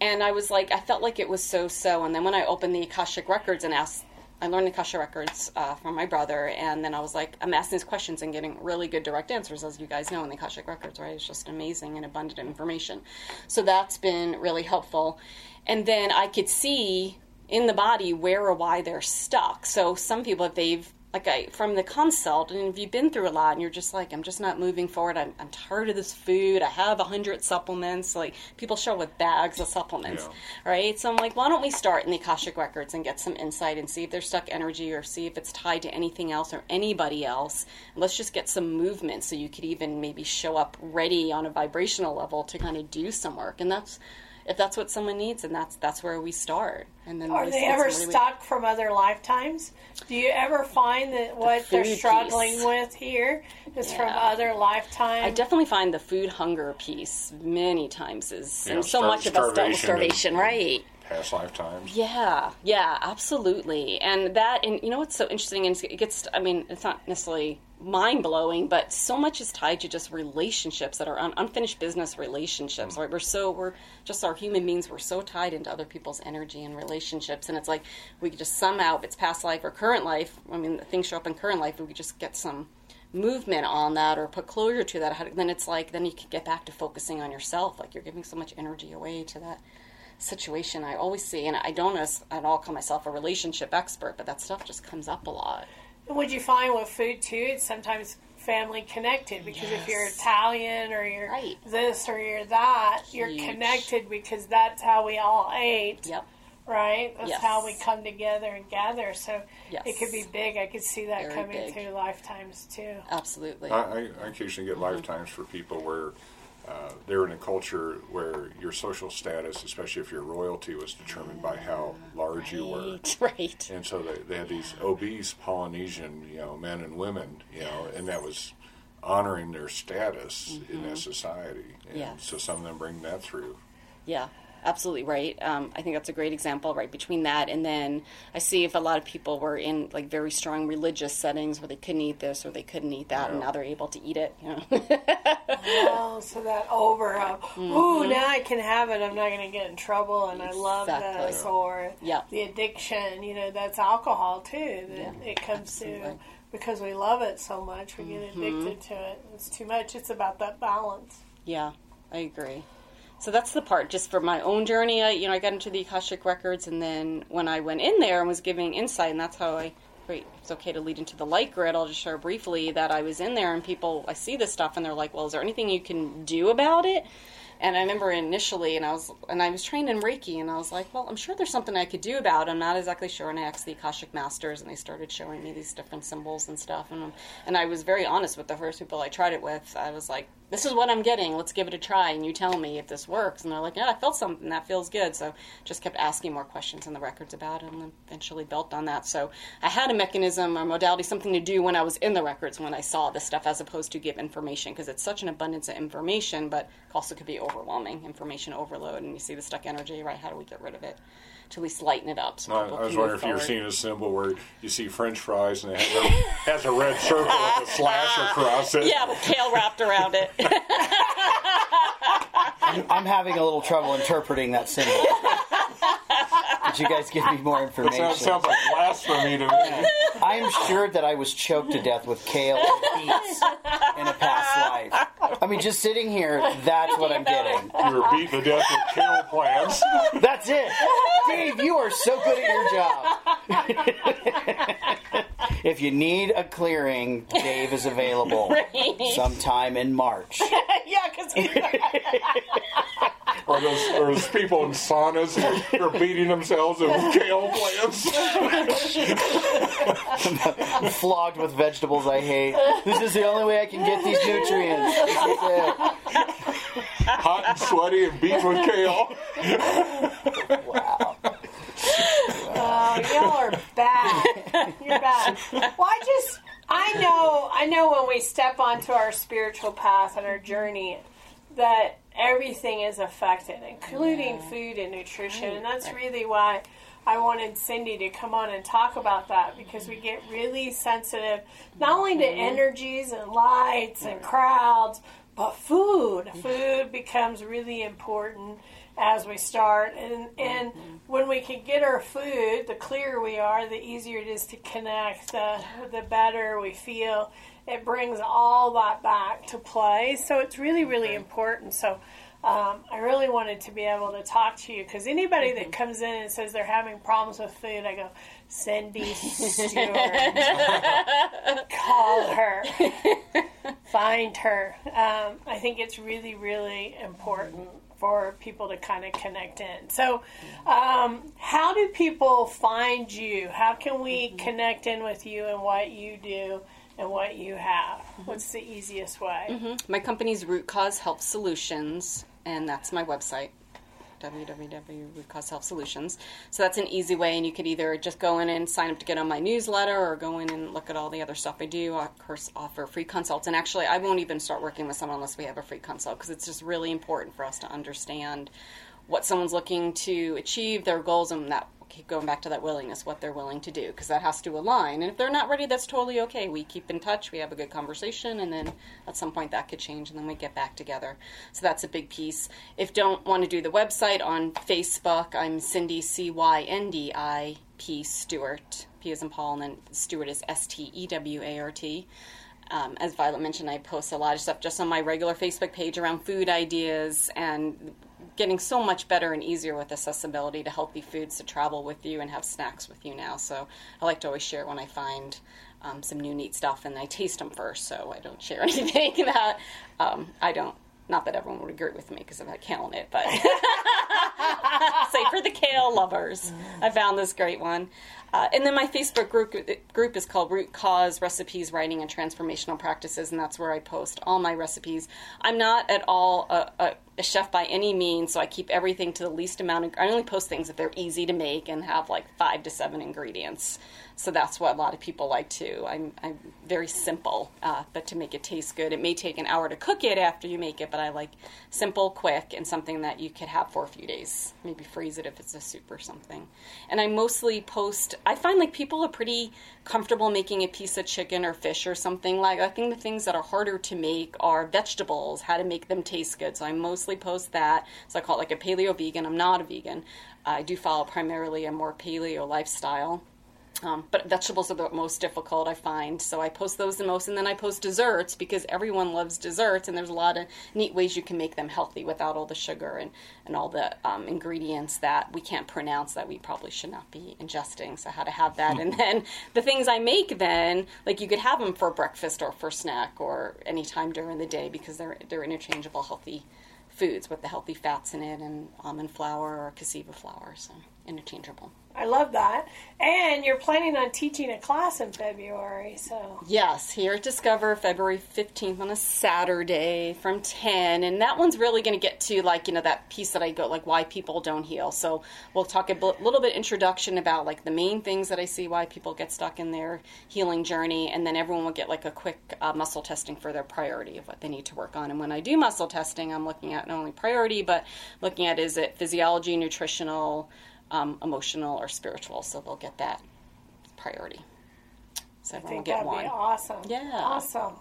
and I was like, I felt like it was so so. And then when I opened the Akashic Records and asked, I learned the Akasha Records uh, from my brother, and then I was like, I'm asking these questions and getting really good direct answers, as you guys know in the Akashic Records, right? It's just amazing and abundant information. So that's been really helpful. And then I could see in the body where or why they're stuck. So some people, if they've like I, from the consult, and if you've been through a lot, and you're just like, I'm just not moving forward. I'm, I'm tired of this food. I have a hundred supplements. Like people show up with bags of supplements, right? So I'm like, why don't we start in the Akashic records and get some insight and see if there's stuck energy or see if it's tied to anything else or anybody else. Let's just get some movement so you could even maybe show up ready on a vibrational level to kind of do some work. And that's if that's what someone needs, and that's that's where we start. And then Are we they ever some really- stuck from other lifetimes? Do you ever find that what they're struggling piece. with here is from other lifetimes? I definitely find the food hunger piece many times is Yeah, and so star- much about starvation starvation, and- right? Past lifetimes. Yeah, yeah, absolutely. And that, and you know what's so interesting, and it gets, I mean, it's not necessarily mind blowing, but so much is tied to just relationships that are un- unfinished business relationships, mm. right? We're so, we're just our human beings, we're so tied into other people's energy and relationships. And it's like we could just somehow, if it's past life or current life, I mean, things show up in current life, we could just get some movement on that or put closure to that, then it's like, then you can get back to focusing on yourself. Like you're giving so much energy away to that situation I always see, and I don't at all call myself a relationship expert, but that stuff just comes up a lot. Would you find with food too? It's sometimes family connected because if you're Italian or you're Right. this or you're that, you're connected because that's how we all ate. Yep. Right? That's Yes. how we come together and gather. So Yes. it could be big. I could see that Very coming big. through lifetimes too. Absolutely. I, I I occasionally get mm-hmm. lifetimes for people where uh, they're in a culture where your social status, especially if you're royalty, was determined by how large you were. right. right. And so they, they had these obese Polynesian, you know, men and women, you know, and that was honoring their status in that society. And Yes. so some of them bring that through. Yeah, absolutely right. Um, I think that's a great example, right? Between that and then I see if a lot of people were in like very strong religious settings where they couldn't eat this or they couldn't eat that, and now they're able to eat it. You know? Oh, so that over of, ooh, now I can have it. I'm not going to get in trouble, and I love Exactly. this. Or Yeah. the addiction, you know, that's alcohol too. That Yeah, it comes to because we love it so much, we get addicted to it. It's too much. It's about that balance. Yeah, I agree. So that's the part. Just for my own journey, I, you know, I got into the Akashic records, and then when I went in there and was giving insight, and that's how I. Great, it's okay to lead into the light grid. I'll just share briefly that I was in there, and people, I see this stuff, and they're like, "Well, is there anything you can do about it?" And I remember initially, and I was, and I was trained in Reiki, and I was like, "Well, I'm sure there's something I could do about it. I'm not exactly sure." And I asked the Akashic masters, and they started showing me these different symbols and stuff, and and I was very honest with the first people I tried it with. I was like, "This is what I'm getting. Let's give it a try, and you tell me if this works." And they're like, "Yeah, I felt something that feels good." So just kept asking more questions in the records about it, and eventually built on that. So I had a mechanism or modality, something to do when I was in the records when I saw this stuff, as opposed to give information because it's such an abundance of information, but also could be overwhelming information overload. And you see the stuck energy, right? How do we get rid of it? To at least lighten it up. So I, I was wondering move if you were seeing a symbol where you see French fries and it has a, has a red circle with a slash across it. Yeah, with kale wrapped around it. I'm having a little trouble interpreting that symbol. Could you guys give me more information? Sounds, sounds like blasphemy to me. I am sure that I was choked to death with kale and beets in a past life. I mean, just sitting here, that's what I'm getting. You were beaten to death with kale plants. That's it. Dave, you are so good at your job. if you need a clearing, Dave is available sometime in March. yeah, because Or those, or those people in saunas who are beating themselves with kale plants. Flogged with vegetables I hate. This is the only way I can get these nutrients. This is it. Hot and sweaty and beaten with kale. Wow. Oh, y'all are bad. You're bad. Well, I just, I know, I know when we step onto our spiritual path and our journey that everything is affected, including food and nutrition. And that's really why I wanted Cindy to come on and talk about that because we get really sensitive, not only to mm-hmm. energies and lights and crowds, but food. Food becomes really important as we start and and mm-hmm. When we can get our food the clearer we are the easier it is to connect the the better we feel. It brings all that back to play. So it's really really important. So um, I really wanted to be able to talk to you because anybody that comes in and says they're having problems with food, I go, Cyndi Stewart, call her, find her. Um, I think it's really, really important for people to kind of connect in. So, um, how do people find you? How can we mm-hmm. connect in with you and what you do and what you have? Mm-hmm. What's the easiest way? Mm-hmm. My company's Root Cause Health Solutions, and that's my website www.rootcausehealthsolutions. So that's an easy way, and you could either just go in and sign up to get on my newsletter, or go in and look at all the other stuff I do. I, of course, offer free consults, and actually, I won't even start working with someone unless we have a free consult because it's just really important for us to understand what someone's looking to achieve, their goals, and that keep going back to that willingness, what they're willing to do, because that has to align. And if they're not ready, that's totally okay. We keep in touch, we have a good conversation, and then at some point that could change, and then we get back together. So that's a big piece. If don't want to do the website on Facebook, I'm Cyndi C Y N D I P Stewart. P is in Paul, and then Stewart is S T E W A R T. Um, as Vialet mentioned, I post a lot of stuff just on my regular Facebook page around food ideas and getting so much better and easier with accessibility to healthy foods to travel with you and have snacks with you now. So I like to always share when I find um, some new neat stuff and I taste them first, so I don't share anything that um, I don't. Not that everyone would agree with me because had kale in it, but say for the kale lovers, I found this great one. Uh, and then my Facebook group group is called Root Cause Recipes, Writing, and Transformational Practices, and that's where I post all my recipes. I'm not at all a, a, a chef by any means, so I keep everything to the least amount. Of, I only post things if they're easy to make and have like five to seven ingredients. So that's what a lot of people like too. I'm, I'm very simple, uh, but to make it taste good, it may take an hour to cook it after you make it, but I like simple, quick, and something that you could have for a few days. Maybe freeze it if it's a soup or something. And I mostly post. I find like people are pretty comfortable making a piece of chicken or fish or something like. I think the things that are harder to make are vegetables, how to make them taste good. So I mostly post that. So I call it like a paleo vegan. I'm not a vegan. I do follow primarily a more paleo lifestyle. Um, but vegetables are the most difficult, I find. So I post those the most, and then I post desserts because everyone loves desserts, and there's a lot of neat ways you can make them healthy without all the sugar and, and all the um, ingredients that we can't pronounce that we probably should not be ingesting. So how to have that, and then the things I make, then like you could have them for breakfast or for snack or any time during the day because they're they're interchangeable, healthy foods with the healthy fats in it and almond flour or cassava flour, so interchangeable. I love that. And you're planning on teaching a class in February, so Yes, here at Discover, February 15th on a Saturday from 10. And that one's really going to get to, like, you know, that piece that I go, like, why people don't heal. So we'll talk a little bit introduction about, like, the main things that I see why people get stuck in their healing journey. And then everyone will get, like, a quick uh, muscle testing for their priority of what they need to work on. And when I do muscle testing, I'm looking at not only priority, but looking at is it physiology, nutritional, um, emotional, or spiritual. So they'll get that priority. So I everyone will think get that'd one. be awesome. Yeah. Awesome.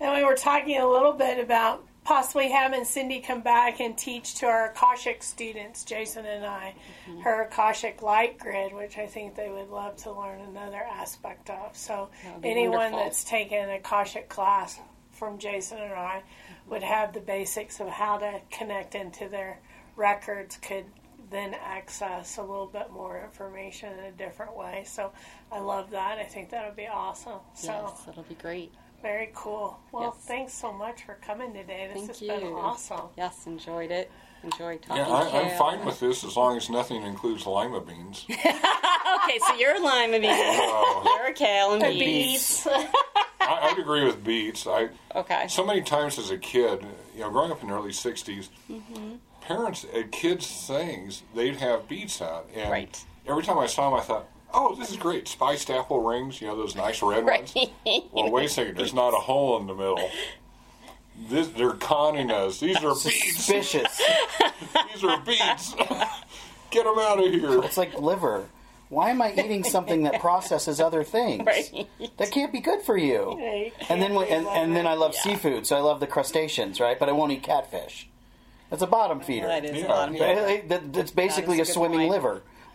And we were talking a little bit about possibly having Cyndi come back and teach to our Akashic students, Jason and I, Mm-hmm. her Akashic Light Grid, which I think they would love to learn another aspect of. So anyone wonderful. that's taken an Akashic class from Jason and I, would have the basics of how to connect into their records could then access a little bit more information in a different way. So I love that. I think that would be awesome. So Yes, that'll be great. very cool. Well, Yes. thanks so much for coming today. This Thank has you. been awesome. Yes, enjoyed it. Enjoyed talking Yeah, I, I'm fine with this as long as nothing includes lima beans. Okay, so you're a lima bean. Oh, You're a kale and beets. Beets. I, I'd agree with beets. I Okay. so many times as a kid, you know, growing up in the early '60s, Mm-hmm. Parents at kids' things they'd have beads out, and Right. every time I saw them, I thought, "Oh, this is great! Spiced apple rings, you know, those nice red ones." Well, wait a second. There's not a hole in the middle. This, they're conning us. These are beets. Suspicious. These are beets. Get them out of here. It's like liver. Why am I eating something that processes other things? Right. That can't be good for you. Yeah, And then, and, and then I love Yeah. seafood, so I love the crustaceans, right? But I won't eat catfish. That's a bottom feeder. That is Yeah. a lot of Right? Like, that- That's basically That a a swimming point. liver.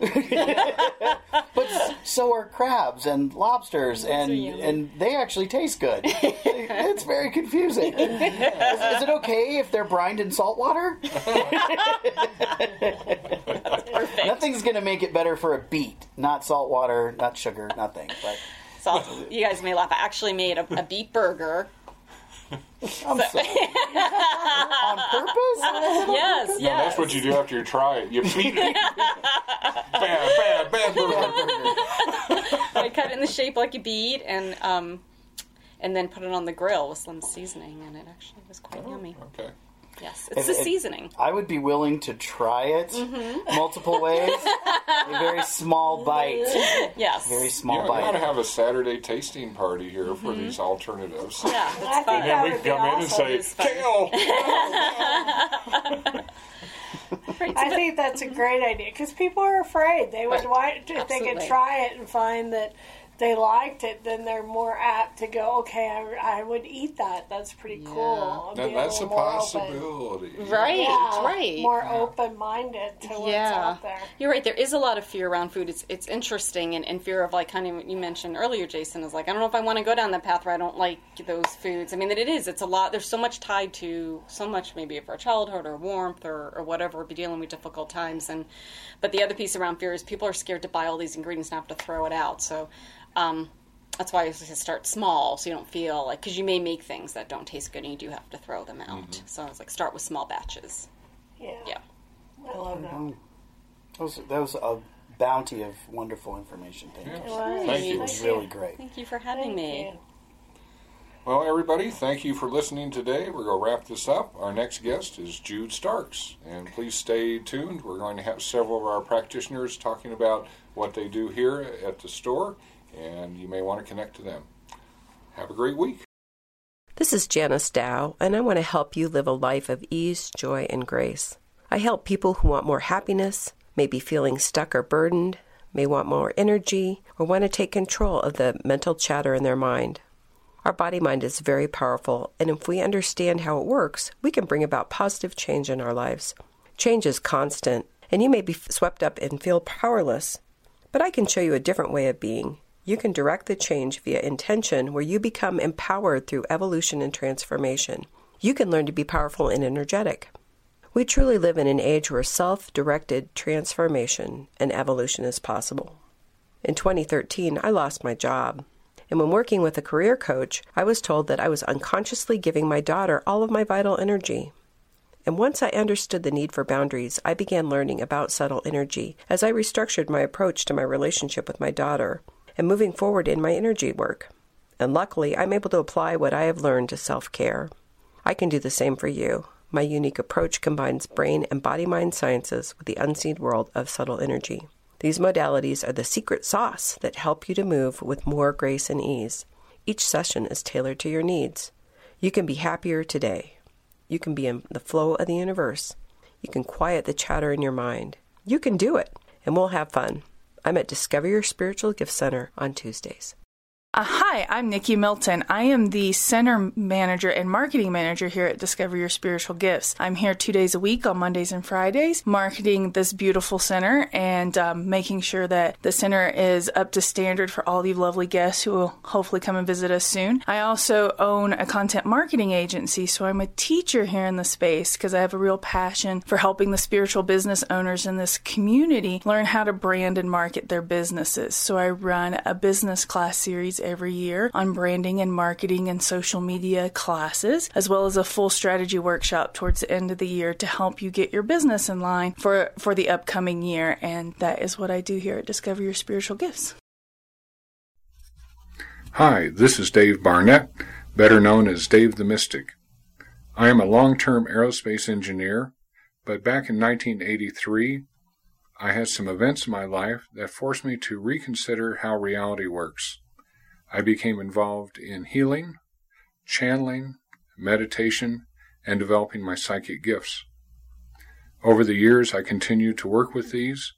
but so are crabs and lobsters, and and they actually taste good. it's very confusing. Is, is it okay if they're brined in salt water? perfect. Nothing's going to make it better for a beet. Not salt water, not sugar, nothing. But So you guys may laugh. I actually made a, a beet burger. I'm sorry. On purpose? Yes, No, yes. that's what you do after you try it. You beat it. bam, bam, bam, boom. I cut it in the shape like a bead and um, and then put it on the grill with some seasoning, and it actually was quite yummy. Okay. Yes, it's If the it- seasoning. I would be willing to try it Mm-hmm. multiple ways. a very small bite. Yes. Very You small know, you ought to have a Saturday tasting party here for these alternatives. Yeah, I it's think fun. that And we would be come in and say, Kale! Right, I so think that's a great idea because people are afraid. They would Right. want if they could try it and find that they liked it, then they're more apt to go. Okay, I, I would eat that. That's pretty cool. That, that's a little more open. possibility. Right, Yeah, right. More open minded to what's yeah, out there. you're right. There is a lot of fear around food. It's it's interesting, and, and fear of like kind of what you mentioned earlier, Jason, is like I don't know if I want to go down that path where I don't like those foods. I mean, that it is. It's a lot. There's so much tied to so much maybe of our childhood or warmth or, or whatever. Be dealing with difficult times, and but the other piece around fear is people are scared to buy all these ingredients and have to throw it out. So. Um, that's why I say start small, so you don't feel like because you may make things that don't taste good and you do have to throw them out. So I was like, start with small batches. Yeah, Yeah. I love that. That was, that was a bounty of wonderful information. Thank you. Well, Thank you. It was really great. Thank you for having Thank me. you. Well, everybody, thank you for listening today. We're going to wrap this up. Our next guest is Jude Starks. And please stay tuned. We're going to have several of our practitioners talking about what they do here at the store, and you may want to connect to them. Have a great week. This is Janice Dow, and I want to help you live a life of ease, joy, and grace. I help people who want more happiness, may be feeling stuck or burdened, may want more energy, or want to take control of the mental chatter in their mind. Our body mind is very powerful, and if we understand how it works, we can bring about positive change in our lives. Change is constant, and you may be swept up and feel powerless, but I can show you a different way of being. You can direct the change via intention, where you become empowered through evolution and transformation. You can learn to be powerful and energetic. We truly live in an age where self directed transformation and evolution is possible. In 2013, I lost my job. And when working with a career coach, I was told that I was unconsciously giving my daughter all of my vital energy. And once I understood the need for boundaries, I began learning about subtle energy as I restructured my approach to my relationship with my daughter and moving forward in my energy work. And luckily, I'm able to apply what I have learned to self care. I can do the same for you. My unique approach combines brain and body mind sciences with the unseen world of subtle energy. These modalities are the secret sauce that help you to move with more grace and ease. Each session is tailored to your needs. You can be happier today. You can be in the flow of the universe. You can quiet the chatter in your mind. You can do it, and we'll have fun. I'm at Discover Your Spiritual Gift Center on Tuesdays. Uh, hi, I'm Nikki Milton. I am the center manager and marketing manager here at Discover Your Spiritual Gifts. I'm here two days a week on Mondays and Fridays, marketing this beautiful center and um, making sure that the center is up to standard for all you lovely guests who will hopefully come and visit us soon. I also own a content marketing agency, so I'm a teacher here in the space because I have a real passion for helping the spiritual business owners in this community learn how to brand and market their businesses. So I run a business class series every year on branding and marketing and social media classes, as well as a full strategy workshop towards the end of the year to help you get your business in line for, for the upcoming year. And that is what I do here at Discover Your Spiritual Gifts. Hi, this is Dave Barnett, better known as Dave the Mystic. I am a long term aerospace engineer, but back in 1983, I had some events in my life that forced me to reconsider how reality works. I became involved in healing, channeling, meditation, and developing my psychic gifts. Over the years, I continued to work with these,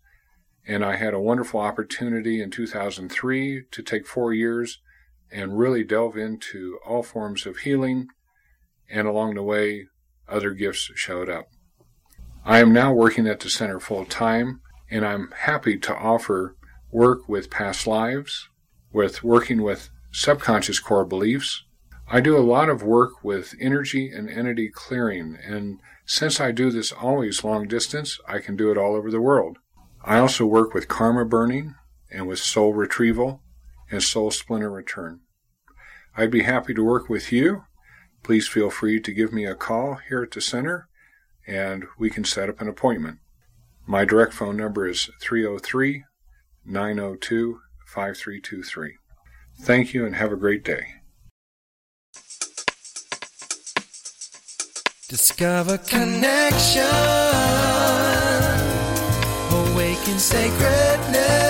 and I had a wonderful opportunity in 2003 to take four years and really delve into all forms of healing, and along the way, other gifts showed up. I am now working at the center full time, and I'm happy to offer work with past lives, with working with subconscious core beliefs. I do a lot of work with energy and entity clearing, and since I do this always long distance, I can do it all over the world. I also work with karma burning and with soul retrieval and soul splinter return. I'd be happy to work with you. Please feel free to give me a call here at the center and we can set up an appointment. My direct phone number is 303 902 5323. Thank you and have a great day. Discover connection, awaken sacredness.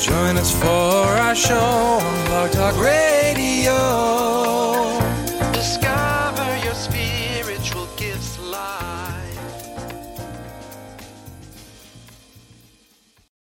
Join us for our show on Blog Talk Radio.